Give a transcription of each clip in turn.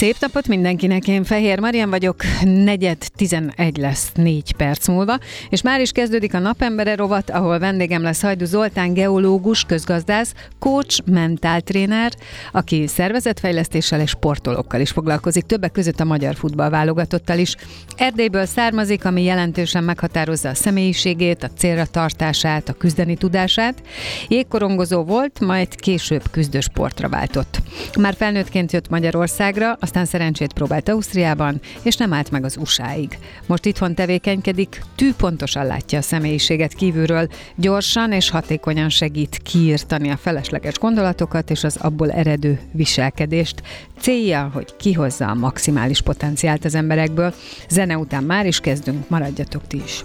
Szép napot mindenkinek, én Fehér Marian vagyok, negyed 11 lesz négy perc múlva, és már is kezdődik a napembere rovat, ahol vendégem lesz Hajdu Zoltán, geológus, közgazdász, coach, mentáltréner, aki szervezetfejlesztéssel és sportolókkal is foglalkozik, többek között a magyar futballválogatottal is. Erdélyből származik, ami jelentősen meghatározza a személyiségét, a célra tartását, a küzdeni tudását. Jégkorongozó volt, majd később küzdősportra váltott. Már felnőttként jött Magyarországra, aztán szerencsét próbált Ausztriában, és nem állt meg az USA-ig. Most itthon tevékenykedik, tűpontosan látja a személyiséget kívülről, gyorsan és hatékonyan segít kiírtani a felesleges gondolatokat és az abból eredő viselkedést. Célja, hogy kihozza a maximális potenciált az emberekből. Zene után már is kezdünk, maradjatok ti is.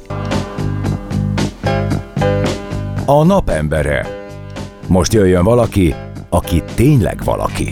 A napembere. Most jöjjön valaki, aki tényleg valaki.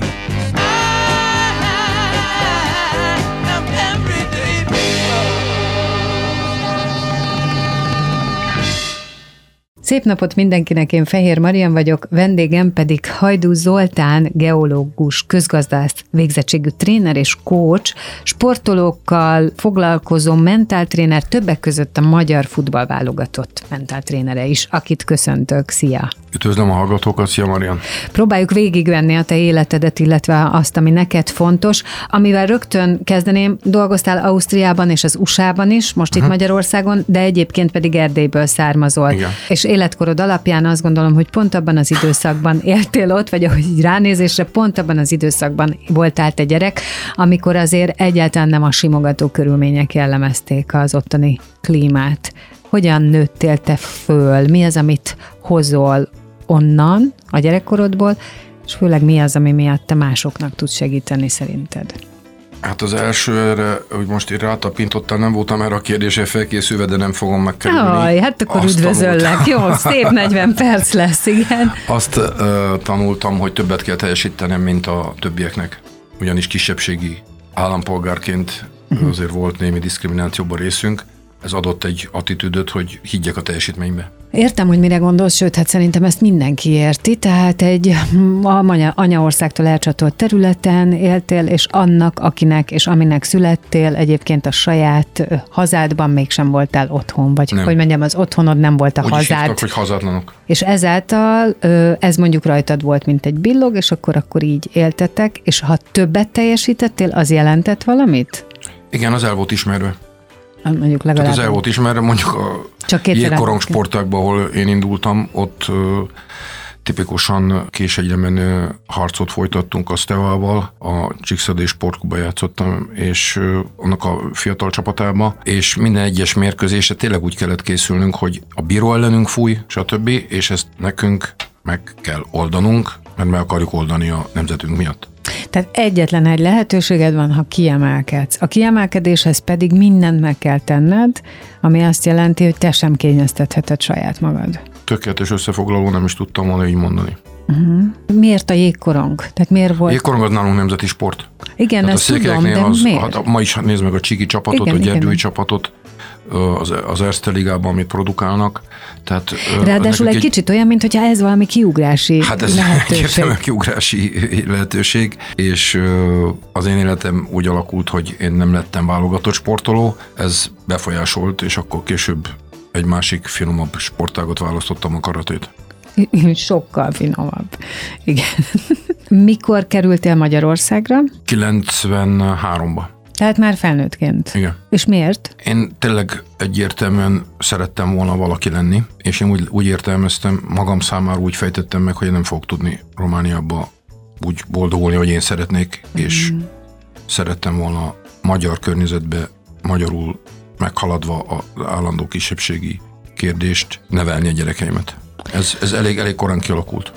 Szép napot mindenkinek, én Fehér Marian vagyok, vendégem pedig Hajdú Zoltán, geológus, közgazdász, végzettségű tréner és coach, sportolókkal foglalkozó mentáltréner, többek között a magyar futballválogatott mentáltrénere is, akit köszöntök. Szia! Üdvözlöm a hallgatókat, szia Marian! Próbáljuk végigvenni a te életedet, illetve azt, ami neked fontos. Amivel rögtön kezdeném, dolgoztál Ausztriában és az USA-ban is, most uh-huh. itt Magyarországon, de egyébként pedig Erdélyből származol. Igen. És életkorod alapján azt gondolom, hogy pont abban az időszakban éltél ott, vagy ahogy így ránézésre, pont abban az időszakban voltál te gyerek, amikor azért egyáltalán nem a simogató körülmények jellemezték az ottani klímát. Hogyan nőttél te föl? Mi az, amit hozol onnan, a gyerekkorodból, és főleg mi az, ami miatt te másoknak tudsz segíteni szerinted? Hát az elsőre, hogy most én rátapintottam, nem voltam erre a kérdésre felkészülve, de nem fogom megkerülni. Jaj, hát akkor Azt üdvözöllek. tanultam. Jó, szép 40 perc lesz, igen. Azt uh, tanultam, hogy többet kell teljesítenem, mint a többieknek. Ugyanis kisebbségi állampolgárként uh-huh. azért volt némi diszkriminációban részünk. Ez adott egy attitűdöt, hogy higgyek a teljesítménybe. Értem, hogy mire gondolsz, sőt, hát szerintem ezt mindenki érti, tehát egy a anya, anyaországtól elcsatolt területen éltél, és annak, akinek és aminek születtél, egyébként a saját hazádban mégsem voltál otthon, vagy Nem. hogy mondjam, az otthonod nem volt a Úgy is hazád. hívtak, hogy hazátlanok. És ezáltal ez mondjuk rajtad volt, mint egy billog, és akkor akkor így éltetek, és ha többet teljesítettél, az jelentett valamit? Igen, az el volt ismerve. Mondjuk legalább. Tehát az el volt ismerve, mondjuk a Csak jégkorong sportákban, ahol én indultam, ott tipikusan késegyre menő harcot folytattunk a Stevával, a Csíkszadé sportkuba játszottam, és annak a fiatal csapatába, és minden egyes mérkőzésre tényleg úgy kellett készülnünk, hogy a bíró ellenünk fúj, stb., és ezt nekünk meg kell oldanunk, mert meg akarjuk oldani a nemzetünk miatt. Tehát egyetlen egy lehetőséged van, ha kiemelkedsz. A kiemelkedéshez pedig mindent meg kell tenned, ami azt jelenti, hogy te sem kényeztetheted saját magad. Tökéletes összefoglaló, nem is tudtam volna így mondani. Miért a jégkorong? Tehát miért volt? Jégkorong az nálunk nemzeti sport. Igen, Tehát a ezt tudom, székelyeknél de az, miért? hát ma is nézd meg a Csiki csapatot, Igen, a igen. Gyergyói csapatot, az, az Erste Ligában, amit produkálnak. Tehát, Ráadásul nekünk egy kicsit olyan, mintha ez valami kiugrási Hát ez lehetőség. egyértelműen kiugrási lehetőség, és az én életem úgy alakult, hogy én nem lettem válogatott sportoló, ez befolyásolt, és akkor később egy másik finomabb sportágot választottam a karatét. Sokkal finomabb. Igen. Mikor kerültél Magyarországra? 93-ba. Tehát már felnőttként. Igen. És miért? Én tényleg egyértelműen szerettem volna valaki lenni, és én úgy, úgy értelmeztem, magam számára úgy fejtettem meg, hogy én nem fogok tudni Romániába úgy boldogulni, hogy én szeretnék, és szerettem volna magyar környezetbe, magyarul meghaladva az állandó kisebbségi kérdést nevelni a gyerekeimet. Ez, ez elég, elég korán kialakult.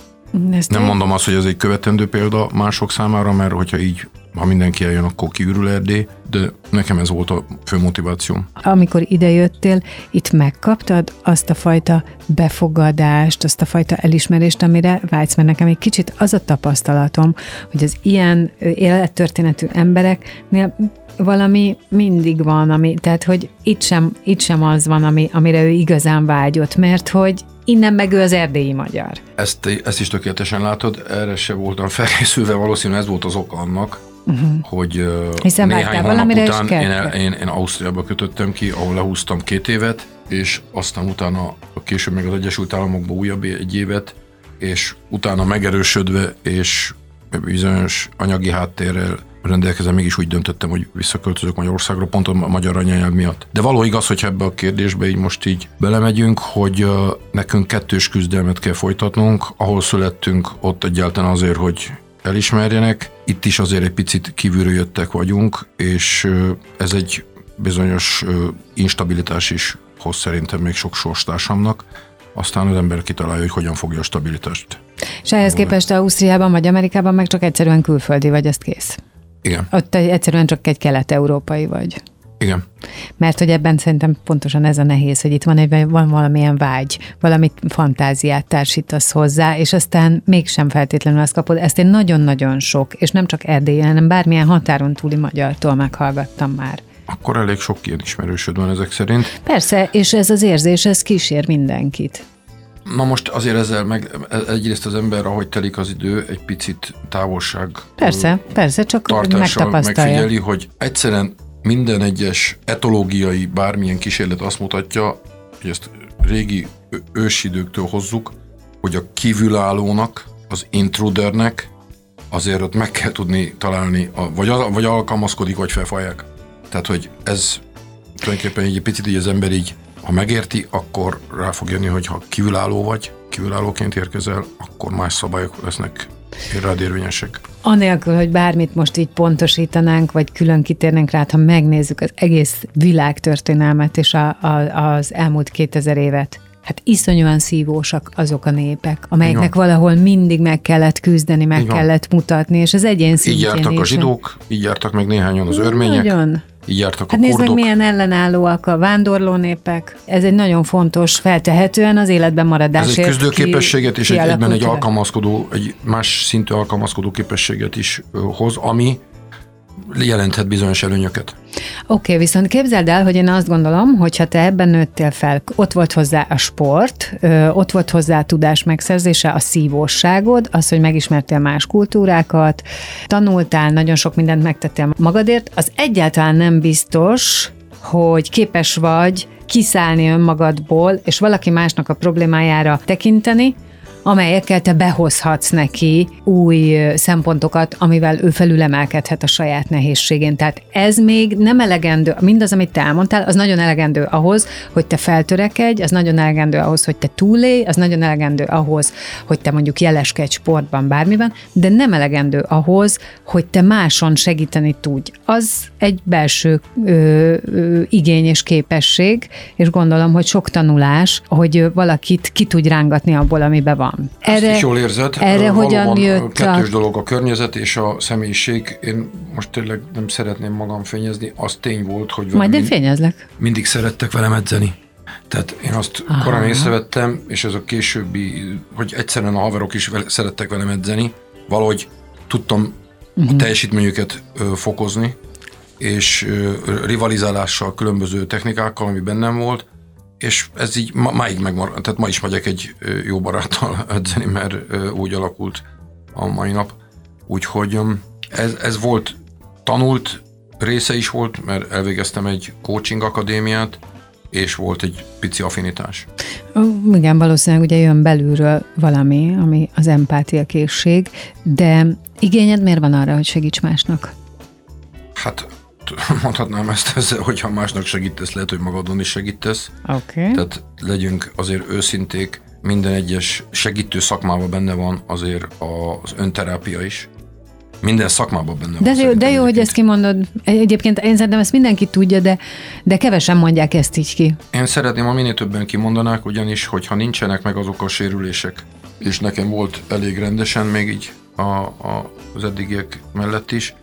Ezt Nem én- mondom azt, hogy ez egy követendő példa mások számára, mert hogyha így, ha mindenki eljön, akkor kiürül Erdély, de nekem ez volt a fő motivációm. amikor idejöttél, itt megkaptad azt a fajta befogadást, azt a fajta elismerést, amire vágysz, mert nekem egy kicsit az a tapasztalatom, hogy az ilyen élettörténetű embereknél valami mindig van, ami, tehát hogy itt sem, itt sem az van, ami, amire ő igazán vágyott, mert hogy innen meg ő az erdélyi magyar. Ezt, ezt is tökéletesen látod, erre se voltam felkészülve, valószínűleg ez volt az oka annak, uh-huh. hogy. Hiszen néhány hónap után én, én, én Ausztriába kötöttem ki, ahol lehúztam két évet, és aztán utána később meg az Egyesült Államokba újabb egy évet, és utána megerősödve, és bizonyos anyagi háttérrel rendelkezem, mégis úgy döntöttem, hogy visszaköltözök Magyarországra, pont a magyar anyanyelv miatt. De való igaz, hogy ebbe a kérdésbe így most így belemegyünk, hogy nekünk kettős küzdelmet kell folytatnunk, ahol születtünk, ott egyáltalán azért, hogy elismerjenek. Itt is azért egy picit kívülről jöttek vagyunk, és ez egy bizonyos instabilitás is hoz szerintem még sok sorstársamnak. Aztán az ember kitalálja, hogy hogyan fogja a stabilitást. És ehhez képest Ausztriában vagy Amerikában meg csak egyszerűen külföldi vagy, ezt kész. Igen, Ott egyszerűen csak egy kelet-európai vagy. Igen. Mert hogy ebben szerintem pontosan ez a nehéz, hogy itt van, egy, van valamilyen vágy, valamit fantáziát társítasz hozzá, és aztán mégsem feltétlenül azt kapod. Ezt én nagyon-nagyon sok, és nem csak Erdélyen, hanem bármilyen határon túli magyartól meghallgattam már. Akkor elég sok ilyen ismerősöd van ezek szerint. Persze, és ez az érzés, ez kísér mindenkit. Na most azért ezzel meg egyrészt az ember, ahogy telik az idő, egy picit távolság Persze, persze, csak megtapasztalja. megfigyeli, hogy egyszerűen minden egyes etológiai bármilyen kísérlet azt mutatja, hogy ezt régi ősidőktől hozzuk, hogy a kívülállónak, az intrudernek azért ott meg kell tudni találni, a, vagy, al- vagy alkalmazkodik, vagy felfalják. Tehát, hogy ez tulajdonképpen egy picit így az ember így, ha megérti, akkor rá fog jönni, hogy ha kívülálló vagy, kívülállóként érkezel, akkor más szabályok lesznek rád érvényesek. Anélkül, hogy bármit most így pontosítanánk, vagy külön kitérnénk rá, ha megnézzük az egész világtörténelmet és a, a, az elmúlt 2000 évet, hát iszonyúan szívósak azok a népek, amelyeknek Így van. valahol mindig meg kellett küzdeni, meg Így van. kellett mutatni, és az egyén Így szintjén jártak a is. zsidók, így jártak meg néhányan az örmények, Nagyon. Így jártak Hát a nézd meg, milyen ellenállóak a vándorló népek. Ez egy nagyon fontos, feltehetően az életben Ez maradásért egy küzdőképességet és egy, egyben egy alkalmazkodó, egy más szintű alkalmazkodó képességet is hoz, ami jelenthet bizonyos előnyöket. Oké, okay, viszont képzeld el, hogy én azt gondolom, hogy ha te ebben nőttél fel, ott volt hozzá a sport, ott volt hozzá a tudás megszerzése, a szívóságod, az, hogy megismertél más kultúrákat, tanultál, nagyon sok mindent megtettél magadért, az egyáltalán nem biztos, hogy képes vagy kiszállni önmagadból, és valaki másnak a problémájára tekinteni, amelyekkel te behozhatsz neki új szempontokat, amivel ő felülemelkedhet a saját nehézségén. Tehát ez még nem elegendő, mindaz, amit te elmondtál, az nagyon elegendő ahhoz, hogy te feltörekedj, az nagyon elegendő ahhoz, hogy te túlélj, az nagyon elegendő ahhoz, hogy te mondjuk jeleskedj sportban, bármiben, de nem elegendő ahhoz, hogy te máson segíteni tudj. Az egy belső ö, ö, igény és képesség, és gondolom, hogy sok tanulás, hogy valakit ki tudj rángatni abból, amibe van. Ezt is jól érzed. Erre hogyan jött Kettős a... dolog a környezet és a személyiség. Én most tényleg nem szeretném magam fényezni. Az tény volt, hogy Majd én mind- fényezlek. mindig szerettek velem edzeni. Tehát én azt Aha. korán észrevettem, és ez a későbbi, hogy egyszerűen a haverok is vele, szerettek velem edzeni, valahogy tudtam uh-huh. a teljesítményüket ö, fokozni, és ö, rivalizálással, különböző technikákkal, ami bennem volt, és ez így ma, máig megmaradt, tehát ma is megyek egy jó baráttal edzeni, mert úgy alakult a mai nap. Úgyhogy ez, ez volt tanult része is volt, mert elvégeztem egy coaching akadémiát, és volt egy pici affinitás. Igen, valószínűleg ugye jön belülről valami, ami az empátia készség, de igényed miért van arra, hogy segíts másnak? Hát mondhatnám ezt ezzel, hogyha másnak segítesz, lehet, hogy magadon is segítesz. Oké. Okay. Tehát legyünk azért őszinték, minden egyes segítő szakmában benne van azért az önterápia is. Minden szakmában benne De, van. jó, de jó, hogy ezt kimondod. Egyébként én szerintem ezt mindenki tudja, de, de kevesen mondják ezt így ki. Én szeretném, ha minél többen kimondanák, ugyanis, hogyha nincsenek meg azok a sérülések, és nekem volt elég rendesen még így a, a, az eddigiek mellett is,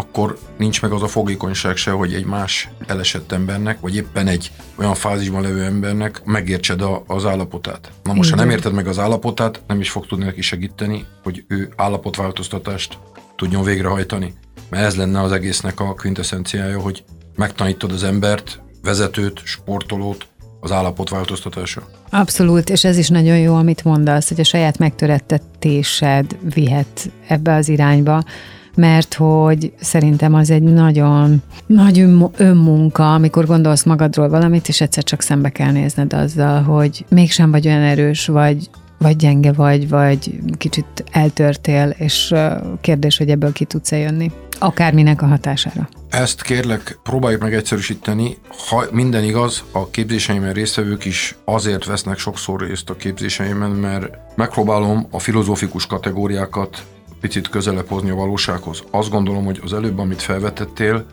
akkor nincs meg az a fogékonyság se, hogy egy más elesett embernek, vagy éppen egy olyan fázisban levő embernek megértsed a, az állapotát. Na most, ha nem Igen. érted meg az állapotát, nem is fog tudni neki segíteni, hogy ő állapotváltoztatást tudjon végrehajtani. Mert ez lenne az egésznek a quintessenciája, hogy megtanítod az embert, vezetőt, sportolót az állapotváltoztatásra. Abszolút, és ez is nagyon jó, amit mondasz, hogy a saját megtörettetésed vihet ebbe az irányba, mert hogy szerintem az egy nagyon nagy önmu- önmunka, amikor gondolsz magadról valamit, és egyszer csak szembe kell nézned azzal, hogy mégsem vagy olyan erős, vagy vagy gyenge vagy, vagy kicsit eltörtél, és kérdés, hogy ebből ki tudsz-e jönni. Akárminek a hatására. Ezt kérlek, próbáljuk meg egyszerűsíteni. Ha minden igaz, a képzéseimen résztvevők is azért vesznek sokszor részt a képzéseimen, mert megpróbálom a filozófikus kategóriákat picit közelebb hozni a valósághoz. Azt gondolom, hogy az előbb, amit felvetettél,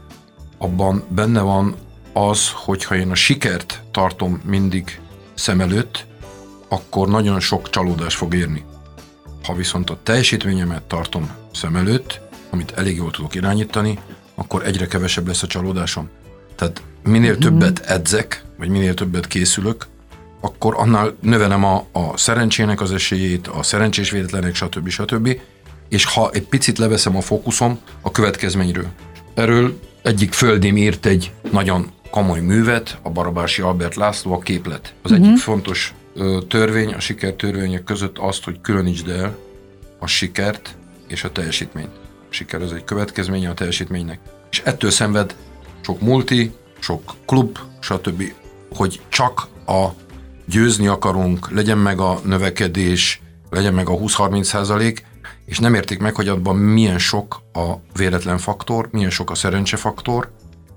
abban benne van az, hogyha én a sikert tartom mindig szem előtt, akkor nagyon sok csalódás fog érni. Ha viszont a teljesítményemet tartom szem előtt, amit elég jól tudok irányítani, akkor egyre kevesebb lesz a csalódásom. Tehát minél többet edzek, vagy minél többet készülök, akkor annál növelem a, a szerencsének az esélyét, a szerencsés véletlenek, stb. stb. És ha egy picit leveszem a fókuszom a következményről. Erről egyik földim írt egy nagyon komoly művet, a Barabási Albert László, a képlet. Az uh-huh. egyik fontos ö, törvény a sikertörvények között azt, hogy különítsd el a sikert és a teljesítményt. A siker az egy következménye a teljesítménynek. És ettől szenved sok multi, sok klub, stb., hogy csak a győzni akarunk, legyen meg a növekedés, legyen meg a 20-30 százalék, és nem értik meg, hogy abban milyen sok a véletlen faktor, milyen sok a szerencsefaktor,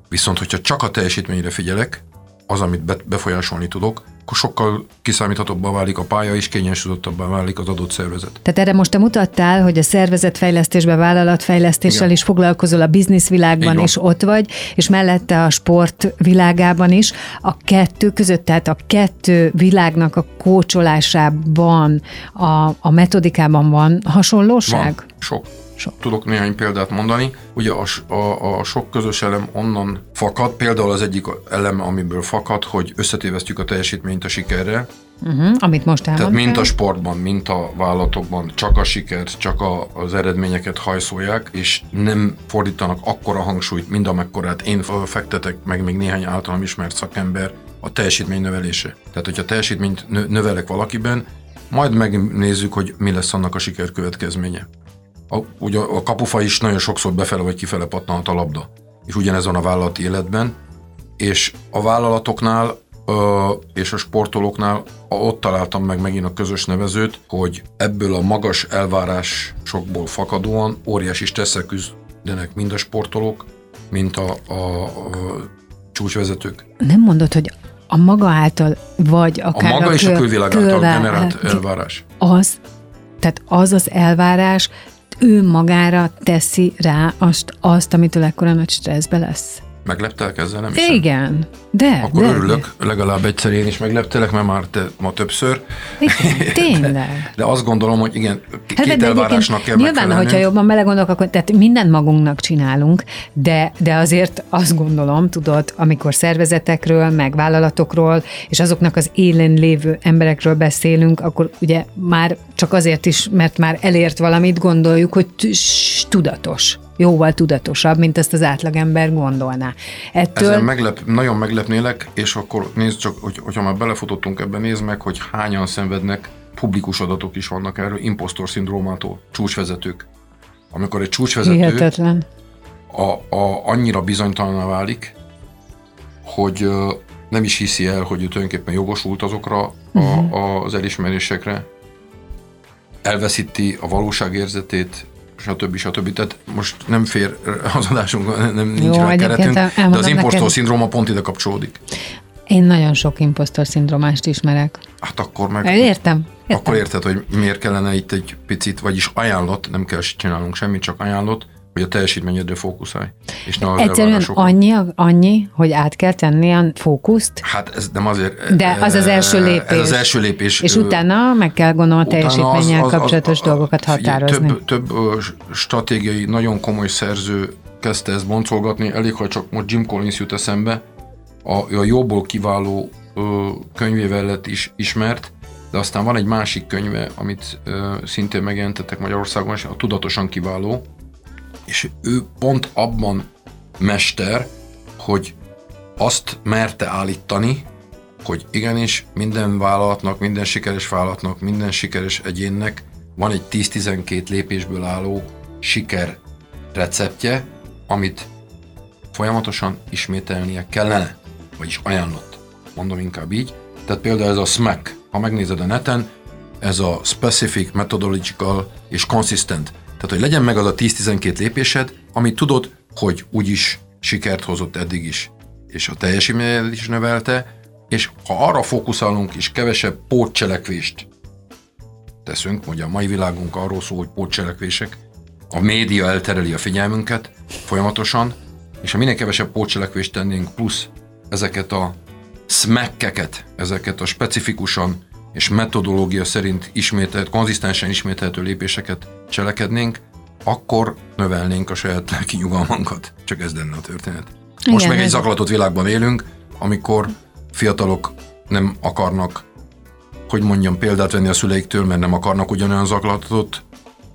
viszont hogyha csak a teljesítményre figyelek, az, amit be- befolyásolni tudok, akkor sokkal kiszámíthatóbbá válik a pálya, és kényensúlyozottabbá válik az adott szervezet. Tehát erre most te mutattál, hogy a szervezetfejlesztésben, vállalatfejlesztéssel Igen. is foglalkozol a bizniszvilágban, és ott vagy, és mellette a sport világában is. A kettő között, tehát a kettő világnak a kócsolásában, a, a metodikában van hasonlóság? Van, sok. Sok. Tudok néhány példát mondani. Ugye a, a, a sok közös elem onnan fakad, például az egyik elem, amiből fakad, hogy összetévesztjük a teljesítményt a sikerre. Uh-huh, amit most Tehát elmondtál. mint a sportban, mint a vállalatokban, csak a sikert, csak a, az eredményeket hajszolják, és nem fordítanak akkora hangsúlyt, mind amekkorát én fektetek, meg még néhány általam ismert szakember a teljesítmény növelése. Tehát, hogyha teljesítményt nö- növelek valakiben, majd megnézzük, hogy mi lesz annak a siker következménye. A, ugye a kapufa is nagyon sokszor befele vagy kifele pattanhat a labda. És ugyanez van a vállalati életben, és a vállalatoknál és a sportolóknál a- ott találtam meg megint a közös nevezőt, hogy ebből a magas elvárásokból fakadóan óriási stresszek küzdenek mind a sportolók, mint a, a, a csúcsvezetők. Nem mondod, hogy a maga által, vagy A akár maga és a kül- külvilág által külvá- generált elvárás. Az, tehát az az elvárás, ő magára teszi rá azt, azt amitől ekkora nagy stresszbe lesz. Megleptelek ezzel, nem hiszem? Igen, de. Akkor de, örülök, legalább egyszer én is megleptelek, mert már te ma többször. Igen, tényleg. De azt gondolom, hogy igen, két Hát, de elvárásnak kell nyilván, hogyha jobban belegondolok, akkor tehát mindent magunknak csinálunk, de, de azért azt gondolom, tudod, amikor szervezetekről, meg vállalatokról, és azoknak az élen lévő emberekről beszélünk, akkor ugye már csak azért is, mert már elért valamit, gondoljuk, hogy tudatos. Jóval tudatosabb, mint ezt az átlagember gondolná. Ettől Ezen meglep, nagyon meglepnélek, és akkor nézd csak, hogy, hogyha már belefutottunk ebbe, nézd meg, hogy hányan szenvednek, publikus adatok is vannak erről, impostor szindrómától, csúcsvezetők. Amikor egy csúcsvezető hihetetlen. a, a, annyira bizonytalaná válik, hogy nem is hiszi el, hogy ő tulajdonképpen jogosult azokra a, Mhm. az elismerésekre, elveszíti a valóságérzetét, stb. stb. Tehát most nem fér az adásunk, nem, nincs Jó, rá keretünk, de az impostor szindróma pont ide kapcsolódik. Én nagyon sok impostor szindrómást ismerek. Hát akkor meg... Értem, Akkor érted, hogy miért kellene itt egy picit, vagyis ajánlott, nem kell csinálnunk semmit, csak ajánlott, hogy a teljesítményedre fókuszálj. És ne az Egyszerűen annyi, annyi, hogy át kell tenni a fókuszt, Hát ez nem azért... De az az első lépés. Ez az első lépés. és utána meg kell gondolom a az- teljesítménnyel az- az- kapcsolatos a- dolgokat figyelj, határozni. Több, több stratégiai, nagyon komoly szerző kezdte ezt boncolgatni, elég, ha csak most Jim Collins jut eszembe, a, a jóból kiváló ö, könyvével lett is ismert, de aztán van egy másik könyve, amit ö, szintén megjelentettek Magyarországon, és a Tudatosan kiváló, és ő pont abban mester, hogy azt merte állítani, hogy igenis minden vállalatnak, minden sikeres vállalatnak, minden sikeres egyénnek van egy 10-12 lépésből álló siker receptje, amit folyamatosan ismételnie kellene, vagyis ajánlott, mondom inkább így. Tehát például ez a SMAC, ha megnézed a neten, ez a Specific, Methodological és Consistent. Tehát, hogy legyen meg az a 10-12 lépésed, amit tudod, hogy úgyis sikert hozott eddig is, és a teljesítményed is növelte, és ha arra fókuszálunk, és kevesebb pótcselekvést teszünk, ugye a mai világunk arról szól, hogy pótcselekvések, a média eltereli a figyelmünket folyamatosan, és ha minél kevesebb pótcselekvést tennénk, plusz ezeket a smekkeket, ezeket a specifikusan és metodológia szerint ismételt, konzisztensen ismételhető lépéseket cselekednénk, akkor növelnénk a saját lelki nyugalmankat. Csak ez lenne a történet. Most Igen, meg egy zaklatott világban élünk, amikor fiatalok nem akarnak, hogy mondjam, példát venni a szüleiktől, mert nem akarnak ugyanolyan zaklatott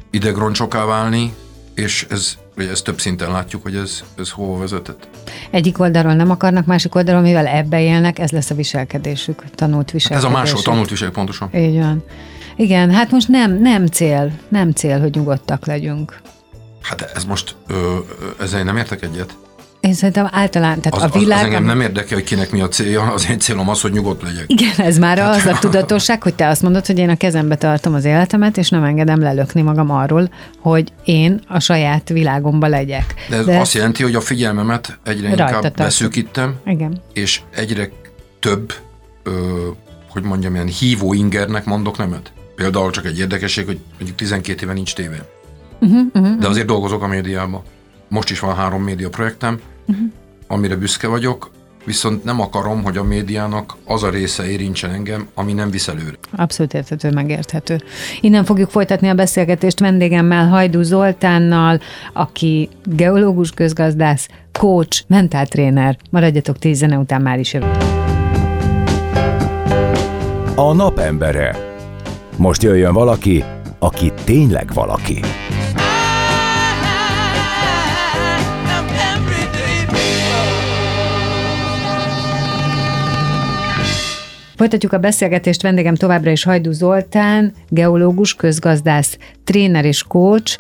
idegroncsokká válni, és ez, ugye ezt több szinten látjuk, hogy ez, ez hova vezetett. Egyik oldalról nem akarnak, másik oldalról, mivel ebbe élnek, ez lesz a viselkedésük, tanult Ez viselkedésük. a másod tanult visel pontosan. Így van. Igen, hát most nem, nem cél, nem cél, hogy nyugodtak legyünk. Hát ez most, ö, ezzel én nem értek egyet. Én szerintem általán, tehát Az, a az, világ... az engem nem érdekel, hogy kinek mi a célja, az én célom az, hogy nyugodt legyek. Igen, ez már az a tudatosság, hogy te azt mondod, hogy én a kezembe tartom az életemet, és nem engedem lelökni magam arról, hogy én a saját világomba legyek. De ez De azt jelenti, hogy a figyelmemet egyre inkább tartod. beszűkítem, Igen. és egyre több, ö, hogy mondjam, ilyen hívó ingernek mondok nemet. Például csak egy érdekesség, hogy mondjuk 12 éve nincs tévé. Uh-huh, uh-huh. De azért dolgozok a médiában. Most is van három média projektem, uh-huh. amire büszke vagyok, viszont nem akarom, hogy a médiának az a része érintsen engem, ami nem visz előre. Abszolút érthető, megérthető. Innen fogjuk folytatni a beszélgetést vendégemmel, Hajdú Zoltánnal, aki geológus közgazdász, coach, mentáltréner. Maradjatok tíz zene után már is jövünk. A napembere. Most jöjjön valaki, aki tényleg valaki. Folytatjuk a beszélgetést, vendégem továbbra is Hajdú Zoltán, geológus, közgazdász, tréner és coach,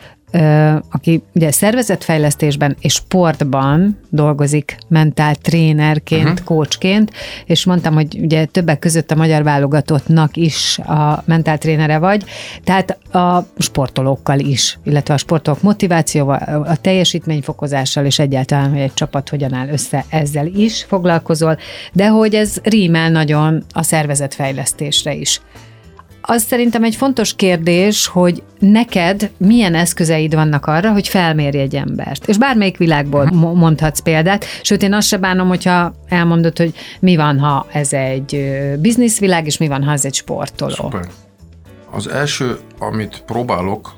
aki ugye szervezetfejlesztésben és sportban dolgozik mentál trénerként, uh-huh. coachként, és mondtam, hogy ugye többek között a magyar válogatottnak is a mentál trénere vagy, tehát a sportolókkal is, illetve a sportolók motivációval, a teljesítményfokozással, és egyáltalán, hogy egy csapat hogyan áll össze, ezzel is foglalkozol, de hogy ez rímel nagyon a szervezetfejlesztésre is. Az szerintem egy fontos kérdés, hogy neked milyen eszközeid vannak arra, hogy felmérj egy embert. És bármelyik világból mo- mondhatsz példát, sőt én azt se bánom, hogyha elmondod, hogy mi van, ha ez egy bizniszvilág, és mi van, ha ez egy sportoló. Szuper. Az első, amit próbálok,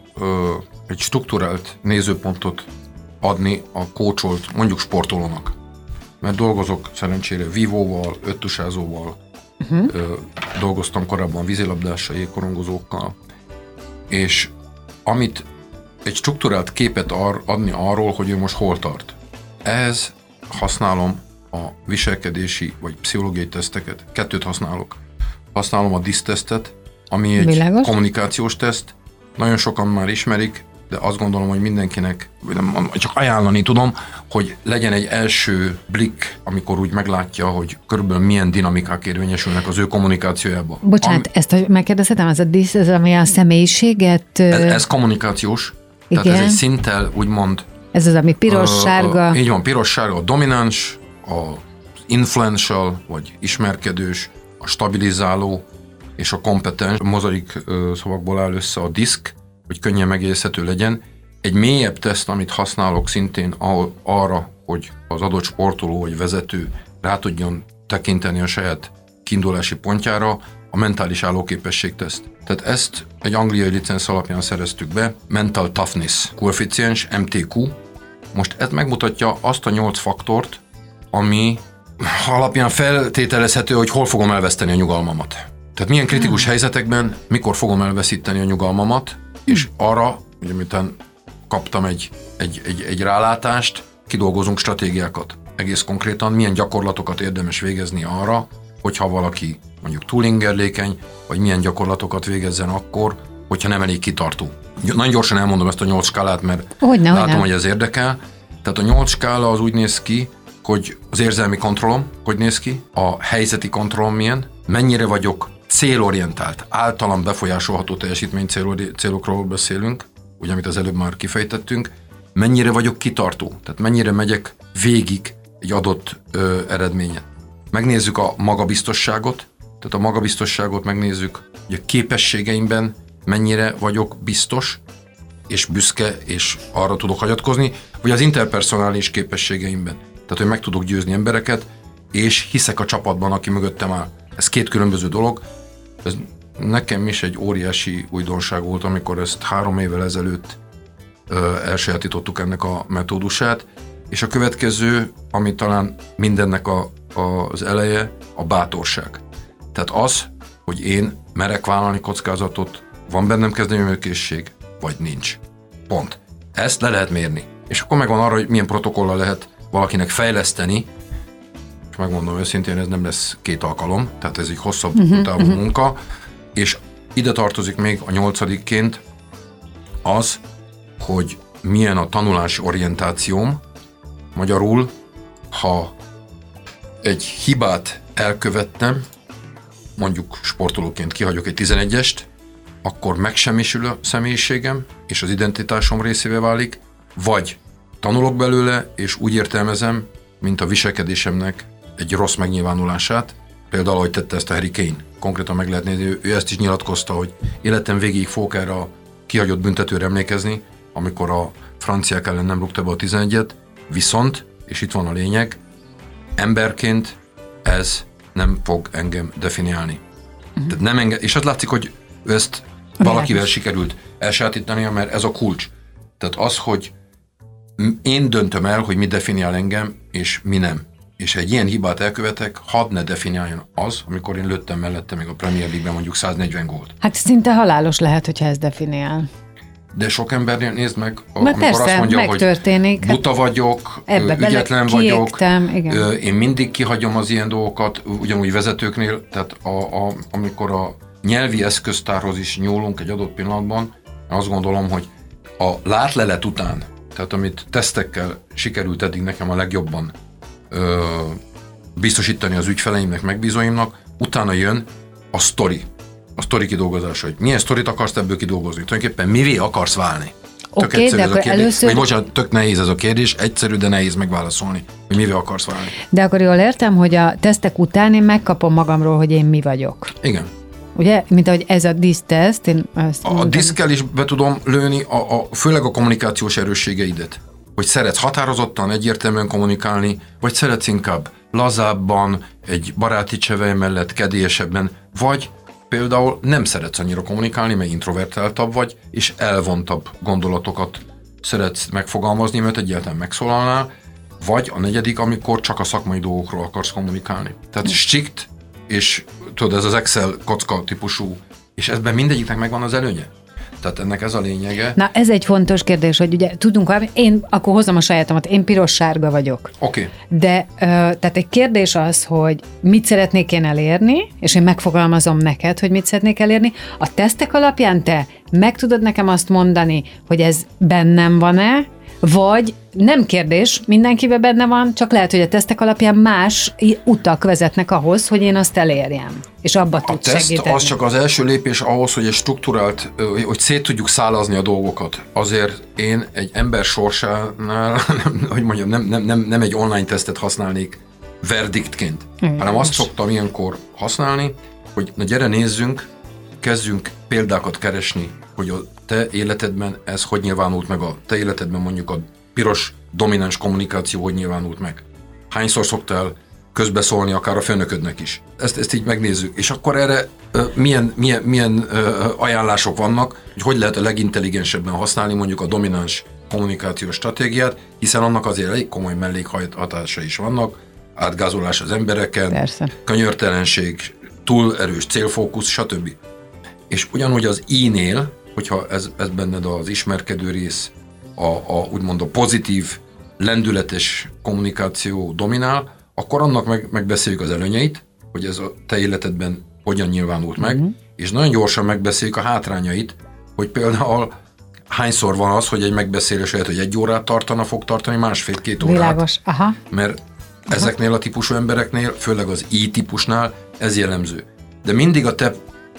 egy strukturált nézőpontot adni a kócsolt, mondjuk sportolónak. Mert dolgozok szerencsére vívóval, öttusázóval, uh-huh. ö, dolgoztam korábban vízilabdással, jégkorongozókkal, és amit egy strukturált képet ar, adni arról, hogy ő most hol tart. Ez használom a viselkedési vagy pszichológiai teszteket. Kettőt használok. Használom a DISZ-tesztet, ami egy Világos. kommunikációs teszt. Nagyon sokan már ismerik, de azt gondolom, hogy mindenkinek, nem, csak ajánlani tudom, hogy legyen egy első blik, amikor úgy meglátja, hogy körülbelül milyen dinamikák érvényesülnek az ő kommunikációjában. Bocsánat, Ami- ezt hogy megkérdezhetem, ez a disz, ez ami a személyiséget, ez, ez, kommunikációs, tehát ez Igen. egy szinttel úgymond ez az, ami piros, Ö, sárga. ö, Így van, piros, sárga a domináns, a influential, vagy ismerkedős, a stabilizáló, és a kompetens mozaik ö, szavakból áll össze a disk, hogy könnyen megérzhető legyen. Egy mélyebb teszt, amit használok szintén arra, hogy az adott sportoló vagy vezető rá tudjon tekinteni a saját kiindulási pontjára, a mentális állóképesség teszt. Tehát ezt egy angliai licensz alapján szereztük be, Mental Toughness koeficiens, MTQ. Most ez megmutatja azt a nyolc faktort, ami alapján feltételezhető, hogy hol fogom elveszteni a nyugalmamat. Tehát milyen kritikus hmm. helyzetekben, mikor fogom elveszíteni a nyugalmamat. És arra, ugye miután kaptam egy, egy, egy, egy rálátást, kidolgozunk stratégiákat. Egész konkrétan milyen gyakorlatokat érdemes végezni arra, hogyha valaki mondjuk túlingerlékeny, vagy milyen gyakorlatokat végezzen akkor, hogyha nem elég kitartó. Nagyon gyorsan elmondom ezt a nyolc skálát, mert Hogyne, látom, hogyne. hogy ez érdekel. Tehát a nyolc skála az úgy néz ki, hogy az érzelmi kontrollom hogy néz ki, a helyzeti kontrollom milyen, mennyire vagyok célorientált, általam befolyásolható teljesítmény célokról beszélünk, ugye amit az előbb már kifejtettünk, mennyire vagyok kitartó, tehát mennyire megyek végig egy adott ö, eredményen. Megnézzük a magabiztosságot, tehát a magabiztosságot megnézzük, hogy a képességeimben mennyire vagyok biztos, és büszke, és arra tudok hagyatkozni, vagy az interpersonális képességeimben. Tehát, hogy meg tudok győzni embereket, és hiszek a csapatban, aki mögöttem áll. Ez két különböző dolog. Ez nekem is egy óriási újdonság volt, amikor ezt három évvel ezelőtt ö, elsajátítottuk ennek a metódusát, és a következő, ami talán mindennek a, a, az eleje, a bátorság. Tehát az, hogy én merek vállalni kockázatot, van bennem kezdeményezőkészség, vagy nincs. Pont. Ezt le lehet mérni. És akkor megvan arra, hogy milyen protokollal lehet valakinek fejleszteni, megmondom őszintén, ez nem lesz két alkalom, tehát ez egy hosszabb uh-huh, távú uh-huh. munka, és ide tartozik még a nyolcadikként az, hogy milyen a tanulási orientációm, magyarul, ha egy hibát elkövettem, mondjuk sportolóként kihagyok egy 11-est, akkor megsemmisül a személyiségem, és az identitásom részévé válik, vagy tanulok belőle, és úgy értelmezem, mint a viselkedésemnek egy rossz megnyilvánulását, például ahogy tette ezt a Harry Kane. Konkrétan meg lehet nézni, ő ezt is nyilatkozta, hogy életem végig fogok erre a kihagyott büntetőre emlékezni, amikor a franciák ellen nem rúgta be a 11-et, viszont, és itt van a lényeg, emberként ez nem fog engem definiálni. Uh-huh. Tehát nem enged, és az látszik, hogy ezt valakivel sikerült elsátítania, mert ez a kulcs. Tehát az, hogy én döntöm el, hogy mi definiál engem, és mi nem. És egy ilyen hibát elkövetek, hadd ne definiáljon az, amikor én lőttem mellette még a Premier League-ben mondjuk 140 gólt. Hát szinte halálos lehet, hogyha ez definiál. De sok embernél nézd meg, Na amikor persze, azt mondja, megtörténik. hogy buta vagyok, Ebbe ügyetlen vagyok, igen. én mindig kihagyom az ilyen dolgokat, ugyanúgy vezetőknél, tehát a, a, amikor a nyelvi eszköztárhoz is nyúlunk egy adott pillanatban, azt gondolom, hogy a látlelet után, tehát amit tesztekkel sikerült eddig nekem a legjobban ö, biztosítani az ügyfeleimnek, megbízóimnak, utána jön a story, a sztori kidolgozása, hogy milyen sztorit akarsz ebből kidolgozni, tulajdonképpen mivé akarsz válni. Tök okay, de ez a kérdés. Először... Vagy bocsánat, tök nehéz ez a kérdés, egyszerű, de nehéz megválaszolni, hogy mivé akarsz válni. De akkor jól értem, hogy a tesztek után én megkapom magamról, hogy én mi vagyok. Igen. Ugye, mint ahogy ez a diszteszt, én ezt A, a diszkel is be tudom lőni, a, a, főleg a kommunikációs erősségeidet. Hogy szeretsz határozottan, egyértelműen kommunikálni, vagy szeretsz inkább lazábban, egy baráti csevej mellett, kedélyesebben, vagy például nem szeretsz annyira kommunikálni, mert introvertáltabb vagy, és elvontabb gondolatokat szeretsz megfogalmazni, mert egyáltalán megszólalnál, vagy a negyedik, amikor csak a szakmai dolgokról akarsz kommunikálni. Tehát strikt, és tudod, ez az Excel kocka típusú, és ebben mindegyiknek megvan az előnye. Tehát ennek ez a lényege. Na ez egy fontos kérdés, hogy ugye tudunk, én akkor hozom a sajátomat, én piros-sárga vagyok. Oké. Okay. De tehát egy kérdés az, hogy mit szeretnék én elérni, és én megfogalmazom neked, hogy mit szeretnék elérni. A tesztek alapján te meg tudod nekem azt mondani, hogy ez bennem van-e, vagy nem kérdés, mindenkiben benne van, csak lehet, hogy a tesztek alapján más utak vezetnek ahhoz, hogy én azt elérjem. És abba tud teszt segíteni. az csak az első lépés ahhoz, hogy egy struktúrált, hogy szét tudjuk szálazni a dolgokat. Azért én egy ember sorsánál, hogy mondjam, nem, nem, nem, nem egy online tesztet használnék verdiktként, Igen, hanem azt szoktam ilyenkor használni, hogy na gyere nézzünk, kezdjünk példákat keresni, hogy a te életedben ez hogy nyilvánult meg, a te életedben mondjuk a piros domináns kommunikáció hogy nyilvánult meg. Hányszor szoktál közbeszólni akár a főnöködnek is. Ezt, ezt így megnézzük. És akkor erre ö, milyen, milyen, milyen ö, ajánlások vannak, hogy hogy lehet a legintelligensebben használni mondjuk a domináns kommunikációs stratégiát, hiszen annak azért elég komoly mellékhatása is vannak, átgázolás az embereken, Persze. könyörtelenség, túl erős célfókusz, stb. És ugyanúgy az i-nél, hogyha ez, ez benned az ismerkedő rész, a, a úgymond a pozitív, lendületes kommunikáció dominál, akkor annak meg, megbeszéljük az előnyeit, hogy ez a te életedben hogyan nyilvánult meg, uh-huh. és nagyon gyorsan megbeszéljük a hátrányait, hogy például hányszor van az, hogy egy megbeszélés lehet, hogy egy órát tartana, fog tartani másfél-két órát. Világos, aha. Mert ezeknél a típusú embereknél, főleg az I-típusnál ez jellemző. De mindig a te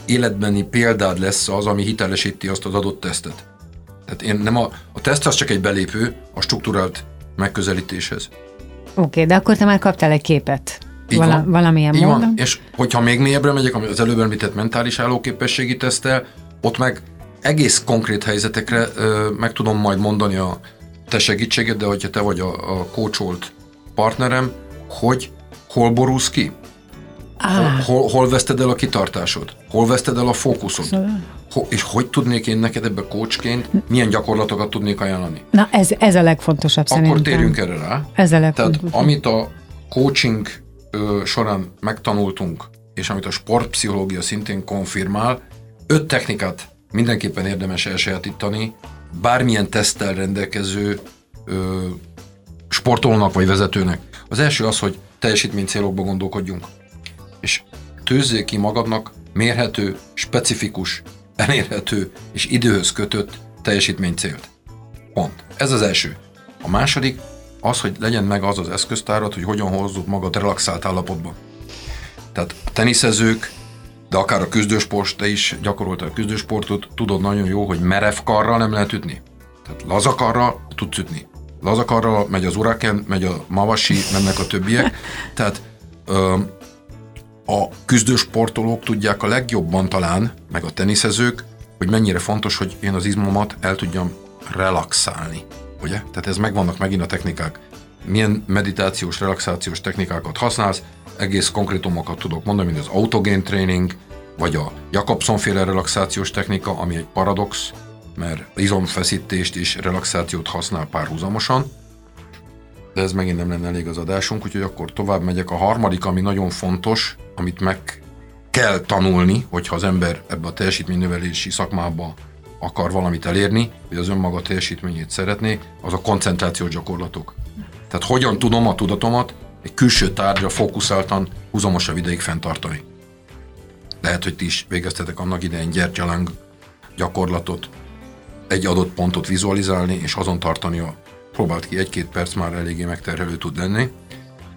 életbeni példád lesz az, ami hitelesíti azt az adott tesztet. Tehát én nem a, a teszt az csak egy belépő a struktúrált megközelítéshez. Oké, okay, de akkor te már kaptál egy képet. Így Vala, van. valamilyen Így módon. Van. És hogyha még mélyebbre megyek, ami az előbb említett mentális állóképességi tesztel, ott meg egész konkrét helyzetekre ö, meg tudom majd mondani a te segítséged, de hogyha te vagy a, a coacholt partnerem, hogy hol borulsz ki, Ah, hol, hol veszted el a kitartásod, hol veszted el a fókuszod, Ho, és hogy tudnék én neked ebbe coachként, milyen gyakorlatokat tudnék ajánlani. na ez, ez a legfontosabb Akkor szerintem. térjünk erre rá. Ez a Tehát legfontosabb. amit a coaching ö, során megtanultunk, és amit a sportpszichológia szintén konfirmál, öt technikát mindenképpen érdemes elsajátítani bármilyen teszttel rendelkező ö, sportolónak vagy vezetőnek. Az első az, hogy teljesítmény célokba gondolkodjunk. És tőzzék ki magadnak mérhető, specifikus, elérhető és időhöz kötött teljesítménycélt. Pont. Ez az első. A második az, hogy legyen meg az az eszköztárat, hogy hogyan hozzuk magad relaxált állapotba. Tehát a teniszezők, de akár a küzdősport, te is gyakoroltál a küzdősportot, tudod nagyon jó, hogy merev karral nem lehet ütni. Tehát lazakarral tudsz ütni. Lazakarral megy az uraken, megy a mavasi, mennek a többiek. Tehát ö, a küzdősportolók tudják a legjobban talán, meg a teniszezők, hogy mennyire fontos, hogy én az izmomat el tudjam relaxálni. Ugye? Tehát ez megvannak megint a technikák. Milyen meditációs, relaxációs technikákat használsz, egész konkrétumokat tudok mondani, mint az autogén training, vagy a Jakobson féle relaxációs technika, ami egy paradox, mert izomfeszítést és relaxációt használ párhuzamosan, de ez megint nem lenne elég az adásunk, úgyhogy akkor tovább megyek. A harmadik, ami nagyon fontos, amit meg kell tanulni, hogyha az ember ebbe a teljesítménynövelési szakmába akar valamit elérni, vagy az önmaga teljesítményét szeretné, az a koncentrációs gyakorlatok. Tehát hogyan tudom a tudatomat egy külső tárgyra fókuszáltan húzamosabb ideig fenntartani. Lehet, hogy ti is végeztetek annak idején gyertyaláng gyakorlatot, egy adott pontot vizualizálni, és azon tartani a próbált ki, egy-két perc már eléggé megterhelő tud lenni.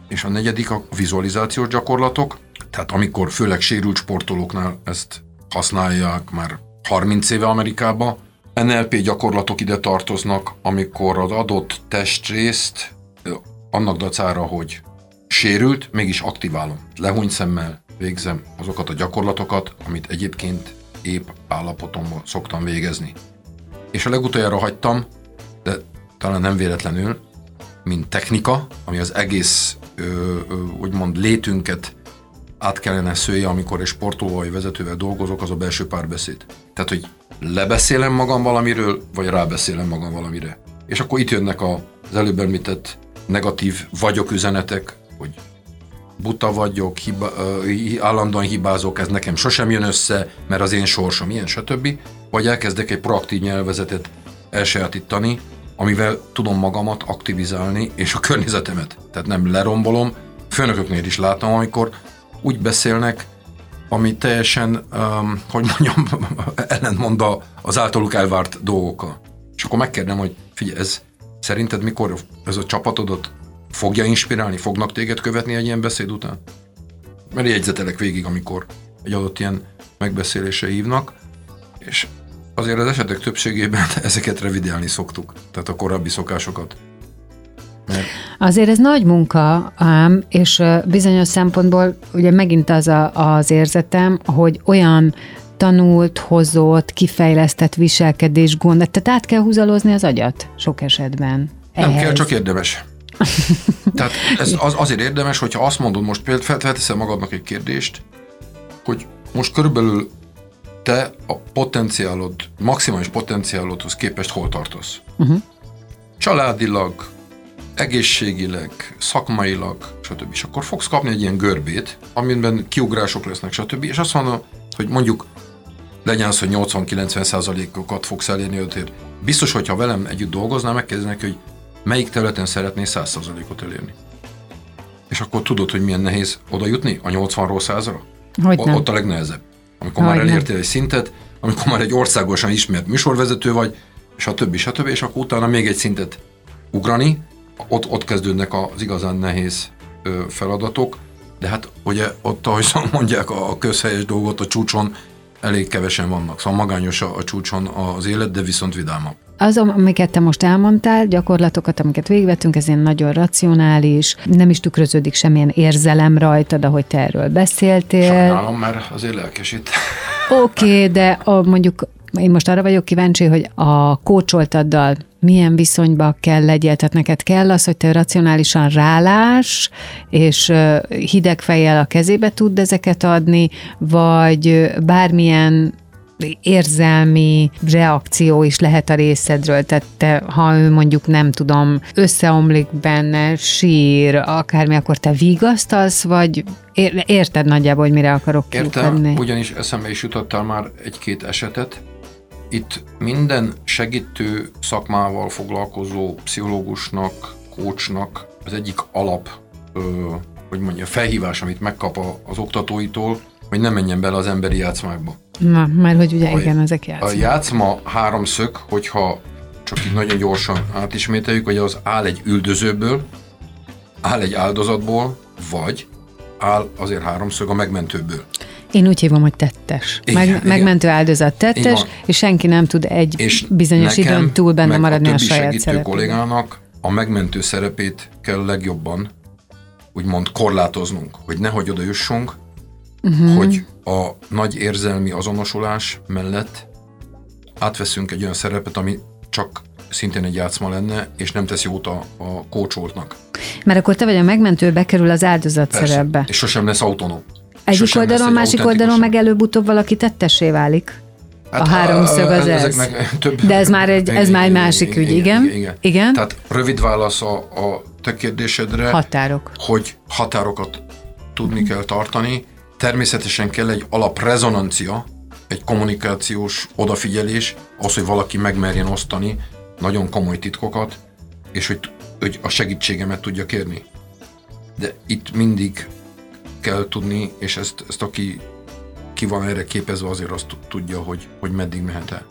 És a negyedik a vizualizációs gyakorlatok, tehát amikor főleg sérült sportolóknál ezt használják már 30 éve Amerikába, NLP gyakorlatok ide tartoznak, amikor az adott testrészt annak dacára, hogy sérült, mégis aktiválom. Lehúny szemmel végzem azokat a gyakorlatokat, amit egyébként épp állapotomban szoktam végezni. És a legutoljára hagytam, de talán nem véletlenül, mint technika, ami az egész ö, ö, úgymond létünket át kellene szője, amikor egy sportoló vagy vezetővel dolgozok, az a belső párbeszéd. Tehát, hogy lebeszélem magam valamiről, vagy rábeszélem magam valamire. És akkor itt jönnek az előbb említett negatív vagyok üzenetek, hogy buta vagyok, hiba, ö, állandóan hibázok, ez nekem sosem jön össze, mert az én sorsom ilyen, stb. Vagy elkezdek egy proaktív nyelvezetet elsajátítani, amivel tudom magamat aktivizálni, és a környezetemet. Tehát nem lerombolom. Főnököknél is látom, amikor úgy beszélnek, ami teljesen, um, hogy mondjam, ellentmond az általuk elvárt dolgokkal. És akkor megkérdem, hogy figyelj, ez szerinted mikor ez a csapatodat fogja inspirálni, fognak téged követni egy ilyen beszéd után? Mert jegyzetelek végig, amikor egy adott ilyen megbeszélésre hívnak, és azért az esetek többségében ezeket revideálni szoktuk, tehát a korábbi szokásokat Mert Azért ez nagy munka, ám, és bizonyos szempontból ugye megint az a, az érzetem, hogy olyan tanult, hozott, kifejlesztett viselkedés gond, tehát át kell húzalozni az agyat sok esetben. Nem ehhez. kell, csak érdemes. Tehát ez az, azért érdemes, hogyha azt mondod, most például fel- felteszel magadnak egy kérdést, hogy most körülbelül te a potenciálod, maximális potenciálodhoz képest hol tartasz. Uh-huh. Családilag, egészségileg, szakmailag, stb. És akkor fogsz kapni egy ilyen görbét, amiben kiugrások lesznek, stb. És azt mondom, hogy mondjuk legyen az, hogy 80-90 százalékokat fogsz elérni ötért. Biztos, hogyha velem együtt dolgoznál, megkérdeznek, hogy melyik területen szeretnél 100 százalékot elérni. És akkor tudod, hogy milyen nehéz oda jutni a 80-ról 100-ra? Hogy O-. Ott a legnehezebb. Amikor már Hogy nem. elértél egy szintet, amikor már egy országosan ismert műsorvezető vagy, és a többi, stb. És akkor utána még egy szintet ugrani, ott, ott kezdődnek az igazán nehéz feladatok, de hát ugye ott, ahogy mondják a a közhelyes dolgot, a csúcson elég kevesen vannak. Szóval magányos a, a csúcson az élet, de viszont vidámabb. Az, amiket te most elmondtál, gyakorlatokat, amiket végigvettünk, ez ilyen nagyon racionális, nem is tükröződik semmilyen érzelem rajtad, ahogy te erről beszéltél. Sajnálom, mert azért lelkesít. Oké, okay, de a, mondjuk én most arra vagyok kíváncsi, hogy a kócsoltaddal milyen viszonyba kell legyél, tehát neked kell az, hogy te racionálisan rálás, és hideg fejjel a kezébe tud ezeket adni, vagy bármilyen érzelmi reakció is lehet a részedről, tehát te, ha ő mondjuk nem tudom, összeomlik benne, sír, akármi, akkor te vigasztalsz, vagy ér- érted nagyjából, hogy mire akarok kiukadni? ugyanis eszembe is jutottál már egy-két esetet. Itt minden segítő szakmával foglalkozó pszichológusnak, kócsnak az egyik alap, ö, hogy mondja, felhívás, amit megkap a, az oktatóitól, hogy ne menjen bele az emberi játszmákba. Na, mert hogy ugye A- igen, ezek A játszanak. játszma háromszög, hogyha csak így nagyon gyorsan átismételjük, hogy az áll egy üldözőből, áll egy áldozatból, vagy áll azért háromszög a megmentőből. Én úgy hívom, hogy tettes. Meg, igen. megmentő áldozat tettes, és senki nem tud egy És bizonyos időn túl benne maradni a, a saját szerepében. kollégának a megmentő szerepét kell legjobban úgymond korlátoznunk, hogy nehogy oda jussunk. Uh-huh. hogy a nagy érzelmi azonosulás mellett átveszünk egy olyan szerepet, ami csak szintén egy játszma lenne, és nem tesz jót a, a kócsoltnak. Mert akkor te vagy a megmentő, bekerül az áldozat Persze. szerepbe. És sosem lesz autonóm. Egyik oldalon, egy másik oldalon meg előbb-utóbb valaki tettessé válik. a háromszög az ez. több- De ez már egy- ez már egy másik ügy, igen? igen. Igen? Tehát rövid válasz a, a te kérdésedre, Határok. hogy határokat tudni kell tartani. Természetesen kell egy alaprezonancia, egy kommunikációs odafigyelés, az, hogy valaki megmerjen osztani nagyon komoly titkokat, és hogy, hogy a segítségemet tudja kérni. De itt mindig kell tudni, és ezt, ezt aki ki van erre képezve, azért azt tudja, hogy, hogy meddig mehet el.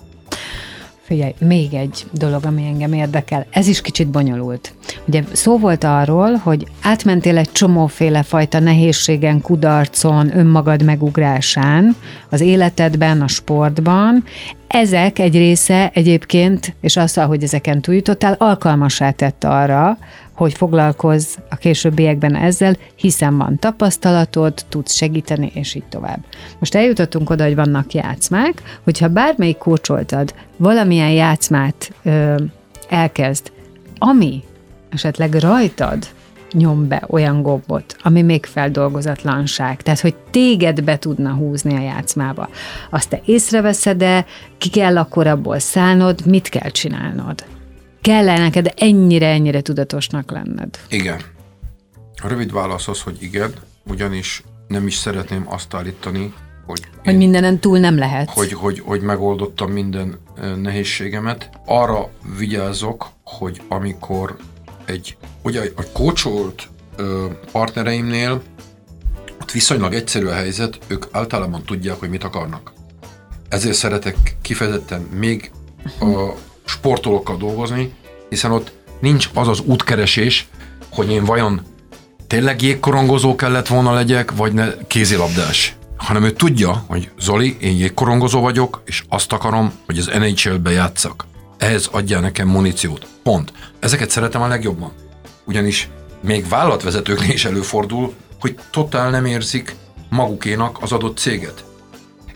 Figyelj, még egy dolog, ami engem érdekel. Ez is kicsit bonyolult. Ugye szó volt arról, hogy átmentél egy csomóféle fajta nehézségen, kudarcon, önmagad megugrásán, az életedben, a sportban. Ezek egy része egyébként, és azt, hogy ezeken túljutottál, alkalmasá tett arra, hogy foglalkozz a későbbiekben ezzel, hiszen van tapasztalatod, tudsz segíteni, és így tovább. Most eljutottunk oda, hogy vannak játszmák, hogyha bármelyik kócsoltad valamilyen játszmát ö, elkezd, ami esetleg rajtad nyom be olyan gombot, ami még feldolgozatlanság, tehát hogy téged be tudna húzni a játszmába. Azt te észreveszed de ki kell akkor abból szállnod, mit kell csinálnod? Kell neked ennyire-ennyire tudatosnak lenned? Igen. A rövid válasz az, hogy igen, ugyanis nem is szeretném azt állítani, hogy, Hogy én, mindenen túl nem lehet. hogy, hogy, hogy megoldottam minden nehézségemet. Arra vigyázok, hogy amikor egy, ugye a kócsolt partnereimnél ott viszonylag egyszerű a helyzet, ők általában tudják, hogy mit akarnak. Ezért szeretek kifejezetten még a sportolókkal dolgozni, hiszen ott nincs az az útkeresés, hogy én vajon tényleg jégkorongozó kellett volna legyek, vagy ne kézilabdás. Hanem ő tudja, hogy Zoli, én jégkorongozó vagyok, és azt akarom, hogy az NHL-be játszak. Ehhez adja nekem muníciót. Pont. Ezeket szeretem a legjobban. ugyanis még vállalatvezetőknél is előfordul, hogy totál nem érzik magukénak az adott céget.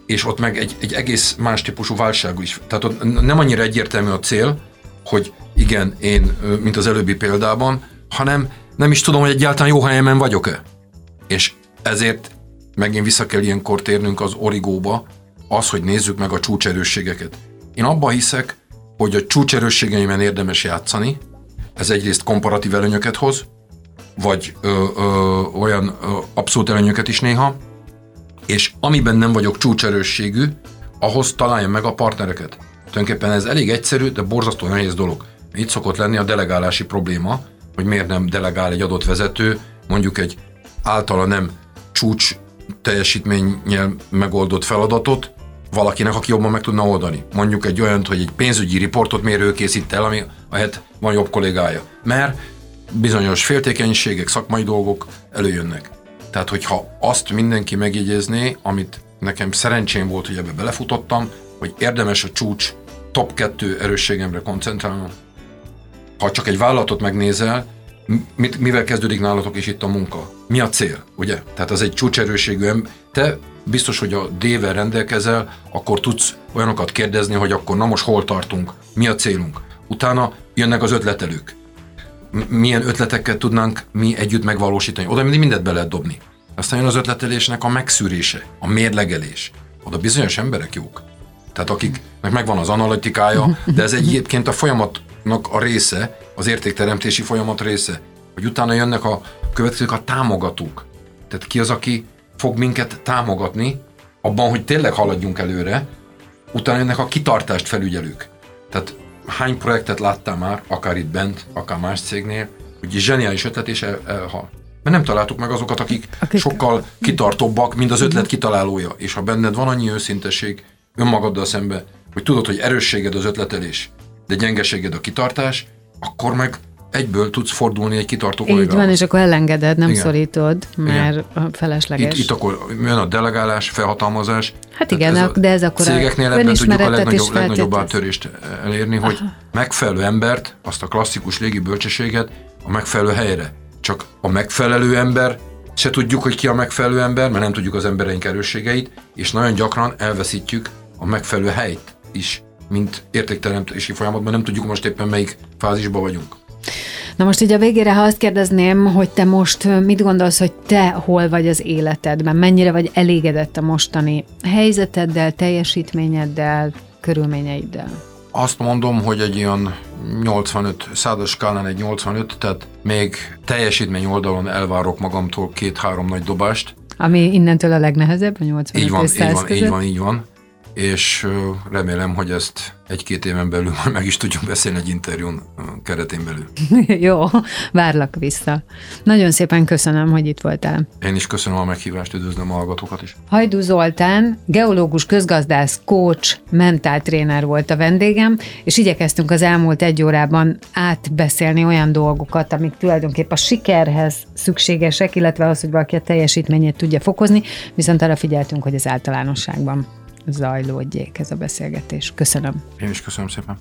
És ott meg egy, egy egész más típusú válság is. Tehát ott nem annyira egyértelmű a cél, hogy igen, én, mint az előbbi példában, hanem nem is tudom, hogy egyáltalán jó helyemen vagyok-e. És ezért megint vissza kell ilyenkor térnünk az origóba, az, hogy nézzük meg a csúcserősségeket. Én abban hiszek, hogy a csúcserősségeimen érdemes játszani, ez egyrészt komparatív előnyöket hoz, vagy ö, ö, olyan ö, abszolút előnyöket is néha, és amiben nem vagyok csúcserősségű, ahhoz találjam meg a partnereket. Tulajdonképpen ez elég egyszerű, de borzasztó nehéz dolog. Itt szokott lenni a delegálási probléma, hogy miért nem delegál egy adott vezető, mondjuk egy általa nem csúcs teljesítménnyel megoldott feladatot, valakinek, aki jobban meg tudna oldani. Mondjuk egy olyan, hogy egy pénzügyi riportot miért ő készít el, ami ahelyett van jobb kollégája. Mert bizonyos féltékenységek, szakmai dolgok előjönnek. Tehát, hogyha azt mindenki megjegyezné, amit nekem szerencsém volt, hogy ebbe belefutottam, hogy érdemes a csúcs top 2 erősségemre koncentrálnom. Ha csak egy vállalatot megnézel, mit, mivel kezdődik nálatok is itt a munka? Mi a cél, ugye? Tehát az egy csúcserőségű ember. Te biztos, hogy a D-vel rendelkezel, akkor tudsz olyanokat kérdezni, hogy akkor na most hol tartunk, mi a célunk. Utána jönnek az ötletelők. Milyen ötleteket tudnánk mi együtt megvalósítani. Oda mindig mindent be lehet dobni. Aztán jön az ötletelésnek a megszűrése, a mérlegelés. Oda bizonyos emberek jók. Tehát akiknek megvan az analitikája, de ez egyébként a folyamatnak a része, az értékteremtési folyamat része, hogy utána jönnek a következők a támogatók. Tehát ki az, aki fog minket támogatni abban, hogy tényleg haladjunk előre, utána jönnek a kitartást felügyelők. Tehát hány projektet láttál már, akár itt bent, akár más cégnél, hogy zseniális ötlet és el, elhal. Mert nem találtuk meg azokat, akik, akik sokkal kitartóbbak, mint az ötlet kitalálója. És ha benned van annyi őszintesség önmagaddal szembe, hogy tudod, hogy erősséged az ötletelés, de gyengeséged a kitartás, akkor meg egyből tudsz fordulni egy kitartó Így van, és akkor elengeded, nem igen. szorítod, mert igen. felesleges. Itt, itt akkor jön a delegálás, felhatalmazás. Hát igen, ez de ez akkor Cégeknél ebben tudjuk a legnagyobb, legnagyobb áttörést elérni, hogy Aha. megfelelő embert, azt a klasszikus légi bölcsességet a megfelelő helyre. Csak a megfelelő ember se tudjuk, hogy ki a megfelelő ember, mert nem tudjuk az embereink erősségeit, és nagyon gyakran elveszítjük a megfelelő helyt is, mint értékteremtési folyamatban, nem tudjuk most éppen melyik fázisban vagyunk. Na most így a végére, ha azt kérdezném, hogy te most mit gondolsz, hogy te hol vagy az életedben, mennyire vagy elégedett a mostani helyzeteddel, teljesítményeddel, körülményeiddel? Azt mondom, hogy egy ilyen 85, százados skálán egy 85, tehát még teljesítmény oldalon elvárok magamtól két-három nagy dobást. Ami innentől a legnehezebb, a 85 így van, és 100 így van, között? így van, így van és remélem, hogy ezt egy-két éven belül majd meg is tudjuk beszélni egy interjún keretén belül. Jó, várlak vissza. Nagyon szépen köszönöm, hogy itt voltál. Én is köszönöm a meghívást, üdvözlöm a hallgatókat is. Hajdú Zoltán, geológus, közgazdász, coach, mentáltréner volt a vendégem, és igyekeztünk az elmúlt egy órában átbeszélni olyan dolgokat, amik tulajdonképp a sikerhez szükségesek, illetve az, hogy valaki a teljesítményét tudja fokozni, viszont arra figyeltünk, hogy az általánosságban zajlódjék ez a beszélgetés. Köszönöm. Én is köszönöm szépen.